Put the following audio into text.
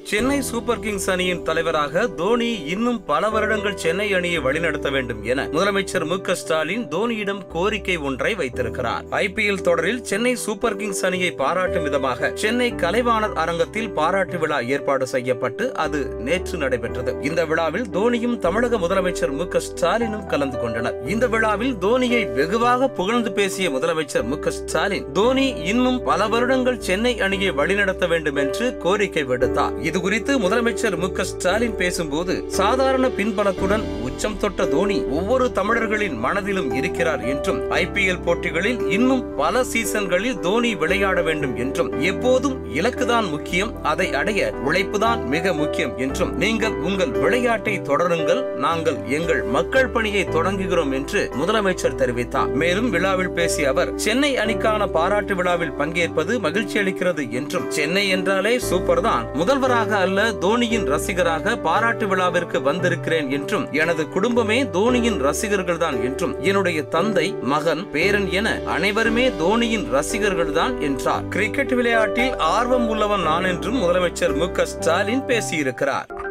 Chennai super Kings அணியின் தலைவராக தோனி இன்னும் பல வருடங்கள் சென்னை அணியை வழிநடத்த வேண்டும் என முதலமைச்சர் மு ஸ்டாலின் தோனியிடம் கோரிக்கை ஒன்றை வைத்திருக்கிறார். ஐபிஎல் தொடரில் சென்னை சூப்பர் கிங்ஸ் அணியை பாராட்டும் விதமாக சென்னை கலைவாணர் அரங்கத்தில் பாராட்டு விழா ஏற்பாடு செய்யப்பட்டு அது நேற்று நடைபெற்றது. இந்த விழாவில் தோனியும் தமிழக முதலமைச்சர் மு ஸ்டாலினும் கலந்து கொண்டனர். இந்த விழாவில் தோனியை வெகுவாக புகழ்ந்து பேசிய முதலமைச்சர் மு ஸ்டாலின் தோனி இன்னும் பல வருடங்கள் சென்னை அணியை வழிநடத்த வேண்டும் என்று கோரிக்கை விடுத்தார். இது குறித்து முதலமைச்சர் மு ஸ்டாலின் பேசும்போது சாதாரண பின்பலத்துடன் உச்சம் தொட்ட தோனி ஒவ்வொரு தமிழர்களின் மனதிலும் இருக்கிறார் என்றும் ஐபிஎல் போட்டிகளில் இன்னும் பல சீசன்களில் தோனி விளையாட வேண்டும் என்றும் எப்போதும் இலக்குதான் முக்கியம் அதை அடைய உழைப்புதான் மிக முக்கியம் என்றும். நீங்கள் உங்கள் விளையாட்டை தொடருங்கள் நாங்கள் எங்கள் மக்கள் பணியை தொடங்குகிறோம் என்று முதலமைச்சர் தெரிவித்தார். மேலும் விழாவில் பேசிய அவர் சென்னை அணிக்கான பாராட்டு விழாவில் பங்கேற்பது மகிழ்ச்சி அளிக்கிறது என்றும். சென்னை என்றாலே சூப்பர் தான் முதல்வராக அல்ல தோனியின் ரசிகராக பாராட்டு விழாவிற்கு வந்திருக்கிறேன் என்றும் எனது குடும்பமே தோனியின் ரசிகர்கள் தான் என்றும் என்னுடைய தந்தை மகன் பேரன் என அனைவருமே தோனியின் ரசிகர்கள் தான் என்றார். கிரிக்கெட் விளையாட்டில் ஆர்வம் உள்ளவன் நான் என்றும் முதலமைச்சர் மு ஸ்டாலின் பேசியிருக்கிறார்.